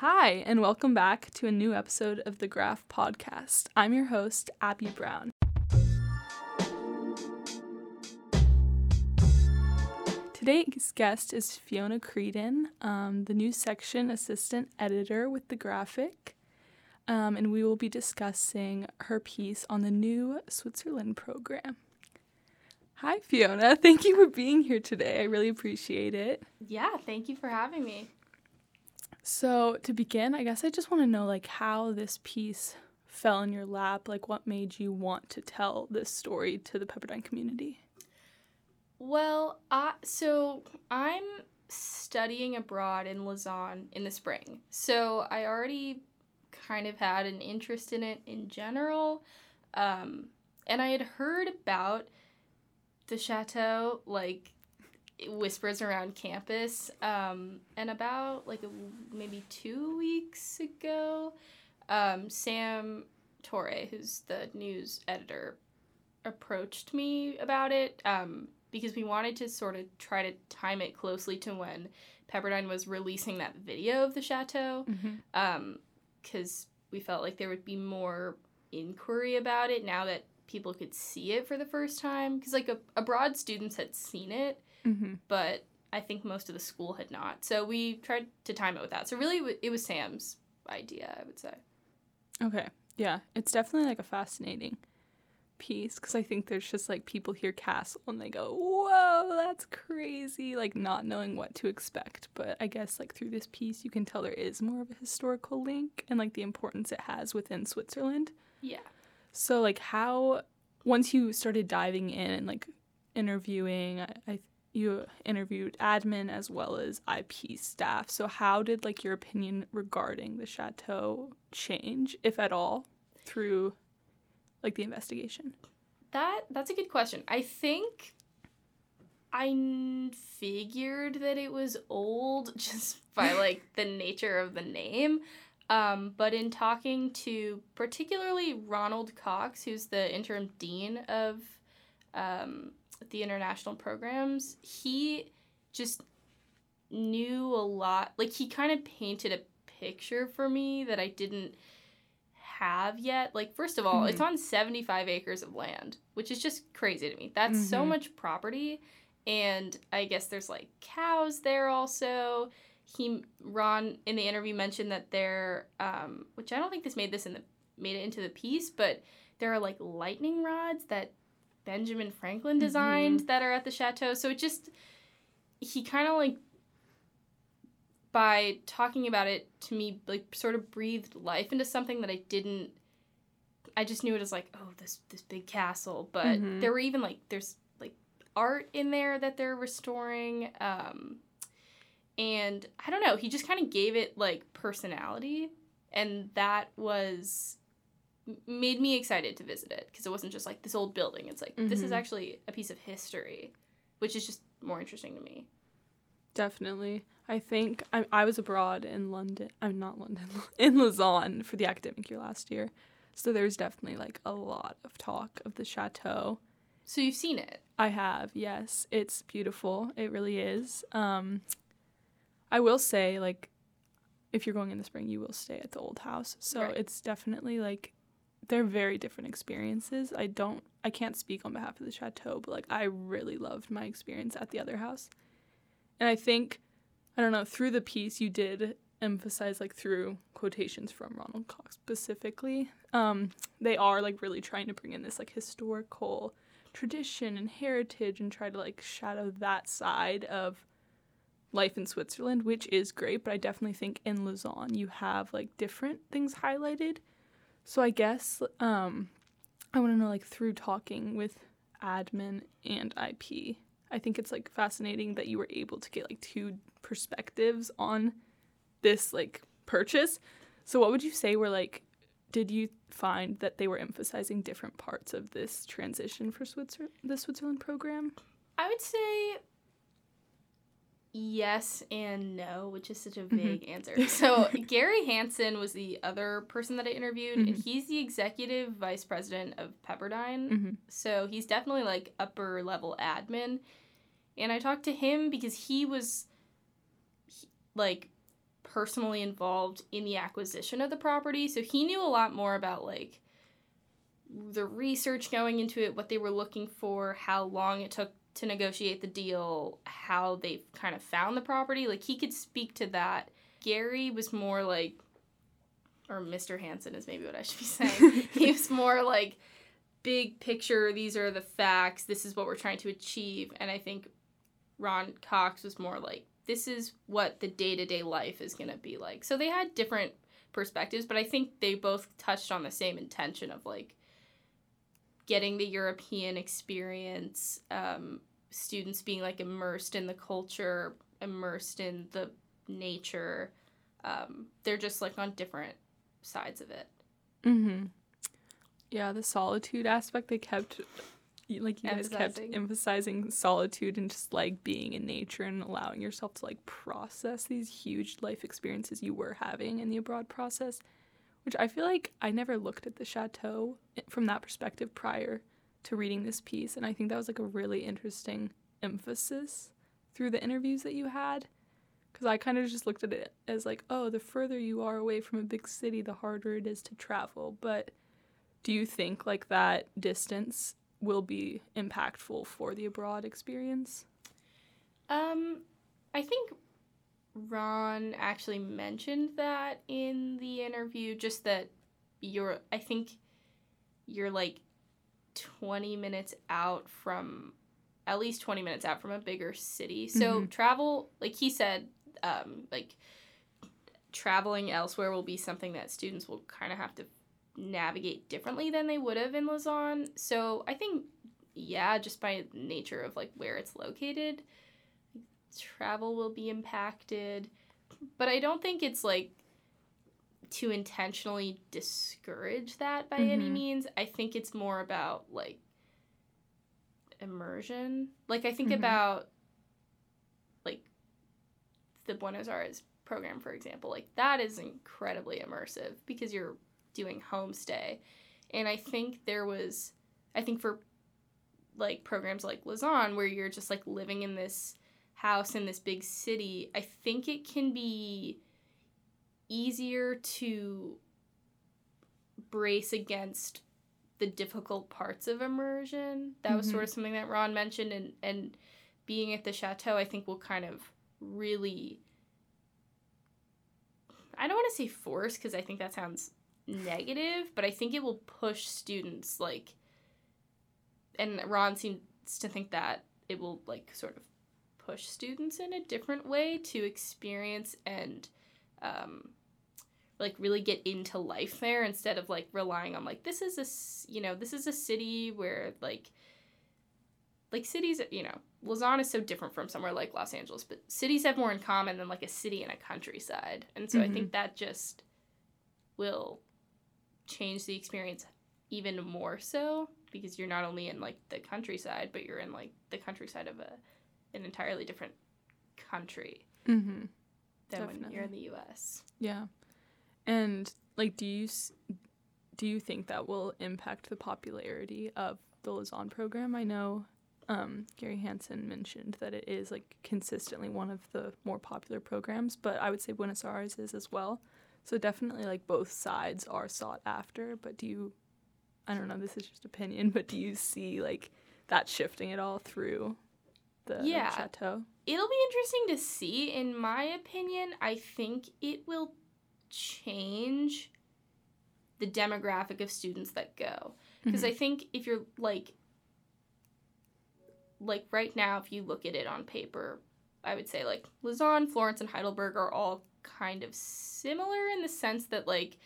Hi, and welcome back to a new episode of the Graph Podcast. I'm your host, Abby Brown. Today's guest is Fiona Creadon, um, the news section assistant editor with The Graphic, um, and we will be discussing her piece on the new Switzerland program. Hi, Fiona. Thank you for being here today. I really appreciate it. Yeah, thank you for having me. So, to begin, I guess I just want to know like how this piece fell in your lap, like what made you want to tell this story to the Pepperdine community? Well, I so I'm studying abroad in Lausanne in the spring. So, I already kind of had an interest in it in general. Um, and I had heard about the chateau like whispers around campus. Um, and about like a, maybe two weeks ago, um, Sam Torre, who's the news editor, approached me about it um, because we wanted to sort of try to time it closely to when Pepperdine was releasing that video of the chateau. Because um, we felt like there would be more inquiry about it now that people could see it for the first time. Because, like, a, abroad students had seen it mm-hmm. but I think most of the school had not. So we tried to time it with that. So really, it was Sam's idea, I would say. Okay. Yeah. It's definitely like a fascinating piece because I think there's just like people hear castle and they go, whoa, that's crazy, like not knowing what to expect. But I guess like through this piece, you can tell there is more of a historical link and like the importance it has within Switzerland. Yeah. So, like, how, once you started diving in and like interviewing, I, I you interviewed admin as well as IP staff. So how did like your opinion regarding the chateau change, if at all, through like the investigation? That that's a good question. I think I figured that it was old just by like the nature of the name. Um, but in talking to particularly Ronald Cox, who's the interim dean of um, the international programs, he just knew a lot. Like he kind of painted a picture for me that I didn't have yet. Like first of all, mm-hmm. it's on 75 acres of land, which is just crazy to me. That's mm-hmm. so much property and I guess there's like cows there also. He Ron in the interview mentioned that there um which I don't think this made this in the made it into the piece, but there are like lightning rods that Benjamin Franklin designed mm-hmm. that are at the chateau. So it just he kind of like by talking about it to me like sort of breathed life into something that I didn't I just knew it as like oh this this big castle, but mm-hmm. there were even like there's like art in there that they're restoring um and I don't know, he just kind of gave it like personality and that was made me excited to visit it because it wasn't just like this old building. It's like mm-hmm. this is mm-hmm. actually a piece of history, which is just more interesting to me. Definitely. I think I, I was abroad in London. I'm not London, in Lausanne for the academic year last year. So there's definitely like a lot of talk of the chateau. So you've seen it? I have, yes. It's beautiful. It really is. Um, I will say, like, if you're going in the spring, you will stay at the old house. So right. it's definitely like they're very different experiences. I don't I can't speak on behalf of the chateau, but like I really loved my experience at the other house. And I think I don't know, through the piece you did emphasize like through quotations from Ronald Cox specifically, um, they are like really trying to bring in this like historical tradition and heritage and try to like shadow that side of life in Switzerland, which is great, but I definitely think in Lausanne you have like different things highlighted so I guess um, I want to know like through talking with admin and IP. I think it's like fascinating that you were able to get like two perspectives on this like purchase. So what would you say were like did you find that they were emphasizing different parts of this transition for Switzer the Switzerland program? I would say yes and no, which is such a mm-hmm. vague mm-hmm. answer. So Gary Hansen was the other person that I interviewed, mm-hmm. and he's the executive vice president of Pepperdine. Mm-hmm. So he's definitely like upper level admin. And I talked to him because he was he, like personally involved in the acquisition of the property. So he knew a lot more about like the research going into it, what they were looking for, how long it took to negotiate the deal, how they kind of found the property. Like he could speak to that. Gary was more like or Mr. Hansen is maybe what I should be saying. he was more like big picture, these are the facts, this is what we're trying to achieve. And I think Ron Cox was more like, this is what the day to day life is going to be like. So they had different perspectives, but I think they both touched on the same intention of like getting the European experience, um, students being like immersed in the culture, immersed in the nature. Um, they're just like on different sides of it. Mm-hmm. Yeah, the solitude aspect they kept like you guys kept emphasizing solitude and just like being in nature and allowing yourself to like process these huge life experiences you were having in the abroad process, which I feel like I never looked at the chateau from that perspective prior to reading this piece and I think that was like a really interesting emphasis through the interviews that you had because I kind of just looked at it as like, oh, the further you are away from a big city, the harder it is to travel. But do you think like that distance will be impactful for the abroad experience? Um, I think Ron actually mentioned that in the interview, just that you're, I think you're like 20 minutes out from, at least 20 minutes out from a bigger city. So mm-hmm. travel, like he said, um, like traveling elsewhere will be something that students will kind of have to navigate differently than they would have in Lausanne. So I think, yeah, just by nature of like where it's located, travel will be impacted. But I don't think it's like to intentionally discourage that by mm-hmm. any means. I think it's more about like immersion. Like I think mm-hmm. about like the Buenos Aires program, for example, like that is incredibly immersive because you're doing homestay. And I think there was, I think for like programs like Lausanne, where you're just like living in this house in this big city, I think it can be easier to brace against the difficult parts of immersion. That was mm-hmm. sort of something that Ron mentioned, and and being at the chateau, I think will kind of really I don't want to say force because I think that sounds negative, but I think it will push students like and Ron seems to think that it will like sort of push students in a different way to experience and um, like really get into life there instead of like relying on like this is a you know this is a city where like like cities you know Lausanne is so different from somewhere like Los Angeles, but cities have more in common than like a city and a countryside. And so mm-hmm. I think mm-hmm. that just will change the experience even more so because you're not only in like the countryside, but you're in like the countryside of a an entirely different country mm-hmm. than Definitely. when you're in the U.S. Yeah, and like, do you do you think that will impact the popularity of the Lausanne program? I know um, Gary Hansen mentioned that it is like consistently one of the more popular programs, but I would say Buenos Aires is as well. So definitely like both sides are sought after. But do you, I don't know, this is just opinion, but do you see like that shifting at all through the yeah. chateau? It'll be interesting to see. In my opinion, I think it will change the demographic of students that go. Because mm-hmm. I think if you're like like right now, if you look at it on paper, I would say like Lausanne, Florence, and Heidelberg are all kind of similar in the sense that like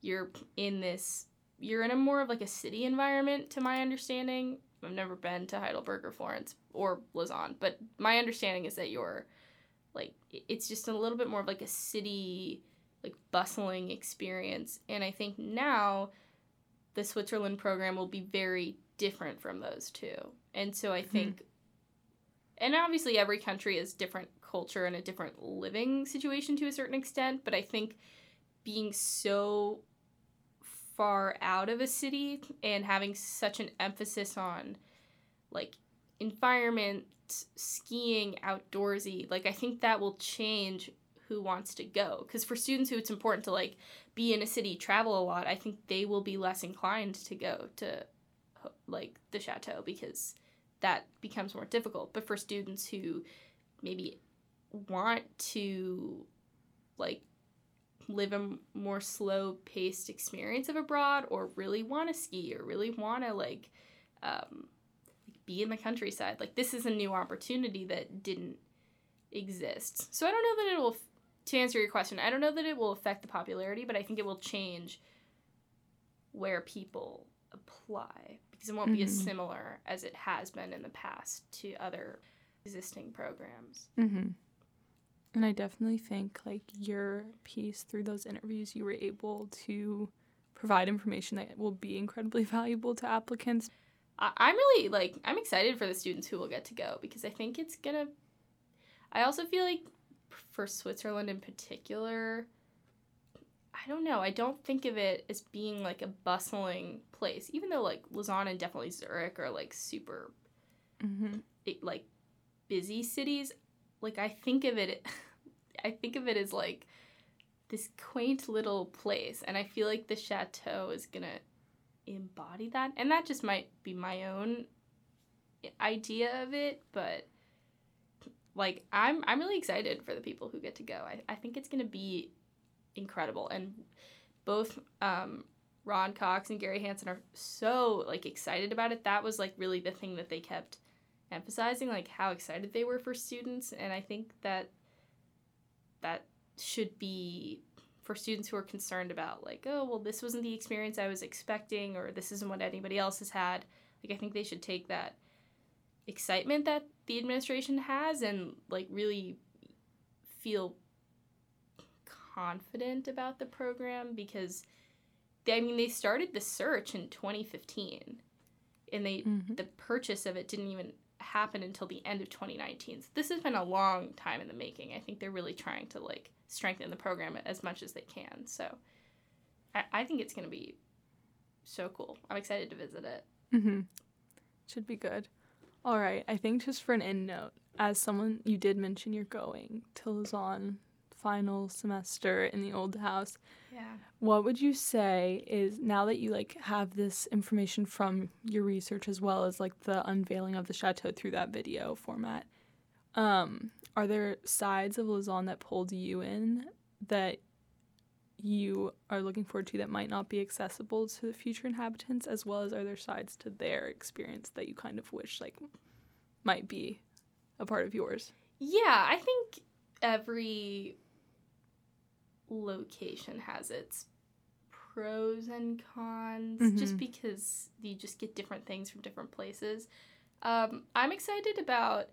you're in this you're in a more of like a city environment to my understanding. I've never been to Heidelberg or Florence or Lausanne, but my understanding is that you're like it's just a little bit more of like a city like bustling experience and I think now the Switzerland program will be very different from those two. And so I mm-hmm. think, and obviously every country has different culture and a different living situation to a certain extent, but I think being so far out of a city and having such an emphasis on like environment, skiing, outdoorsy, like I think that will change who wants to go. Because for students who it's important to like be in a city travel a lot i think they will be less inclined to go to like the chateau because that becomes more difficult. But for students who maybe want to like live a more slow paced experience of abroad or really want to ski or really want to like um, be in the countryside like this is a new opportunity that didn't exist so i don't know that it will to answer your question i don't know that it will affect the popularity but i think it will change where people apply because it won't mm-hmm. be as mm-hmm. similar as it has been in the past to other existing programs mm-hmm. And I definitely think like your piece through those interviews, you were able to provide information that will be incredibly valuable to applicants. I'm really like I'm excited for the students who will get to go because I think it's gonna. I also feel like for Switzerland in particular, I don't know. I don't think of it as being like a bustling place, even though like Lausanne and definitely Zurich are like super, mm-hmm. it, like busy cities. Like I think of it I think of it as like this quaint little place, and I feel like the chateau is gonna embody that, and that just might be my own idea of it, but like I'm I'm really excited for the people who get to go. I, I think it's gonna be incredible, and both um, Ron Cox and Gary Hansen are so like excited about it. That was like really the thing that they kept emphasizing, like how excited they were for students, and I think that that should be for students who are concerned about like oh well this wasn't the experience i was expecting or this isn't what anybody else has had like i think they should take that excitement that the administration has and like really feel confident about the program because they, i mean they started the search in 2015 and they mm-hmm. the purchase of it didn't even happen until the end of 2019. So this has been a long time in the making. I think they're really trying to like strengthen the program as much as they can. So I, I think it's going to be so cool. I'm excited to visit it. Mm-hmm. Should be good. All right. I think just for an end note, as someone you did mention you're going to Lausanne final semester in the old house. Yeah. What would you say is now that you like have this information from your research as well as like the unveiling of the chateau through that video format? Um, are there sides of Lausanne that pulled you in that you are looking forward to that might not be accessible to the future inhabitants as well as are there sides to their experience that you kind of wish like might be a part of yours? Yeah, I think every location has its pros and cons mm-hmm. just because you just get different things from different places. Um, I'm excited about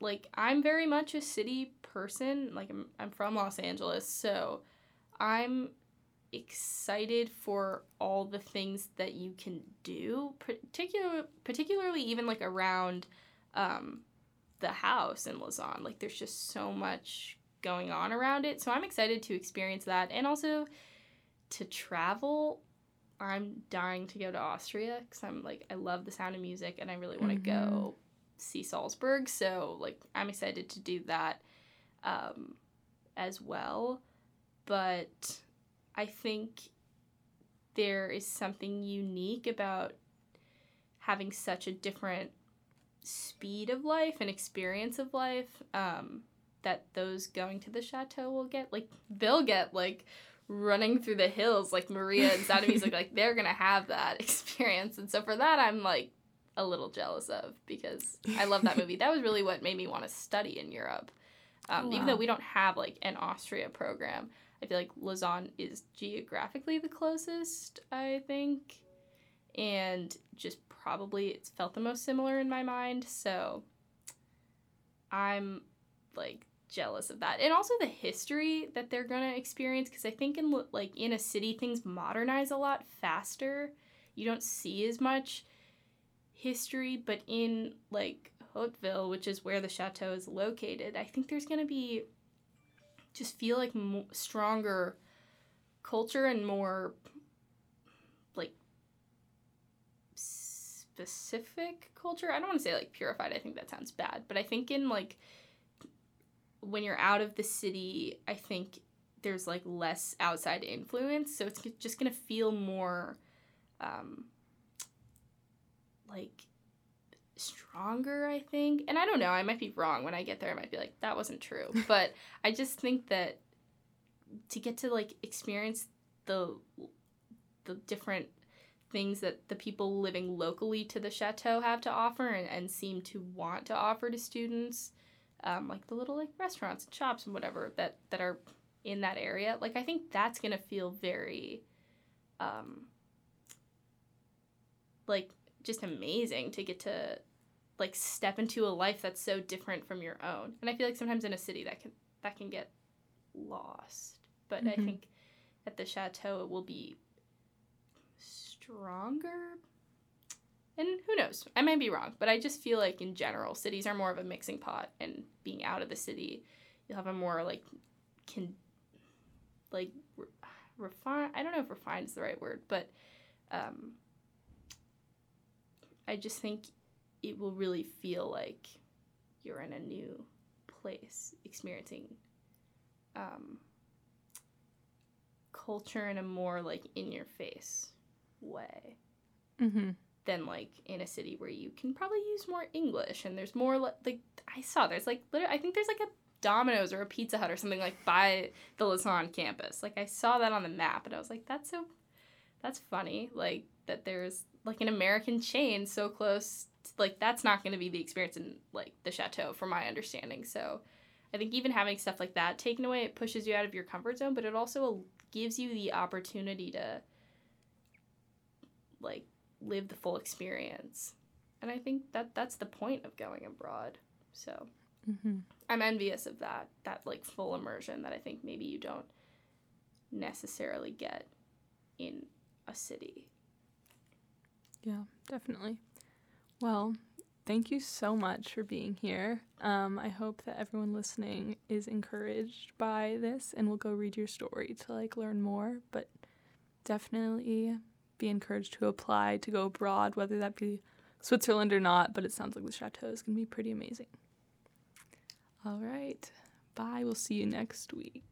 like I'm very much a city person. Like I'm I'm from Los Angeles, so I'm excited for all the things that you can do, particular particularly even like around um, the house in Lausanne. Like there's just so much going on around it. So I'm excited to experience that and also to travel. I'm dying to go to Austria because I'm like, I love the sound of music and I really want to mm-hmm. go see Salzburg. So, like, I'm excited to do that um, as well. But I think there is something unique about having such a different speed of life and experience of life um, that those going to the chateau will get. Like they'll get like running through the hills like Maria and Sound of Music. like they're gonna have that experience, and so for that I'm like a little jealous of because I love that movie. that was really what made me want to study in Europe. Um, oh, wow. Even though we don't have like an Austria program, I feel like Lausanne is geographically the closest. I think, and just probably it's felt the most similar in my mind. So I'm like jealous of that. And also the history that they're gonna experience because i think in like in a city things modernize a lot faster. You don't see as much history but in like hauteville which is where the chateau is located i think there's gonna be just feel like mo- stronger culture and more like specific culture. I don't want to say like purified i think that sounds bad but i think in like when you're out of the city, I think there's like less outside influence, so it's just gonna feel more, um, like stronger. I think, and I don't know. I might be wrong. When I get there, I might be like, that wasn't true. but I just think that to get to like experience the the different things that the people living locally to the chateau have to offer and, and seem to want to offer to students um, like the little like restaurants and shops and whatever that that are in that area like i think that's gonna feel very um like just amazing to get to like step into a life that's so different from your own and i feel like sometimes in a city that can that can get lost but mm-hmm. i think at the chateau it will be stronger and who knows i might be wrong but i just feel like in general cities are more of a mixing pot and being out of the city you'll have a more like can like re- refine i don't know if refined is the right word but um i just think it will really feel like you're in a new place experiencing um culture in a more like in your face way. Mm-hmm than like in a city where you can probably use more English and there's more like I saw there's like literally I think there's like a Domino's or a Pizza Hut or something like by the Lausanne campus. Like I saw that on the map and I was like that's so that's funny like that there's like an American chain so close to, like that's not going to be the experience in like the chateau from my understanding. So I think even having stuff like that taken away it pushes you out of your comfort zone but it also gives you the opportunity to like live the full experience. And I think that that's the point of going abroad. So mm-hmm. I'm envious of that, that like full immersion that I think maybe you don't necessarily get in a city. Yeah, definitely. Well, thank you so much for being here. Um, I hope that everyone listening is encouraged by this and will go read your story to like learn more. But definitely be encouraged to apply to go abroad, whether that be Switzerland or not. But it sounds like the chateau is going to be pretty amazing. All right. Bye. We'll see you next week.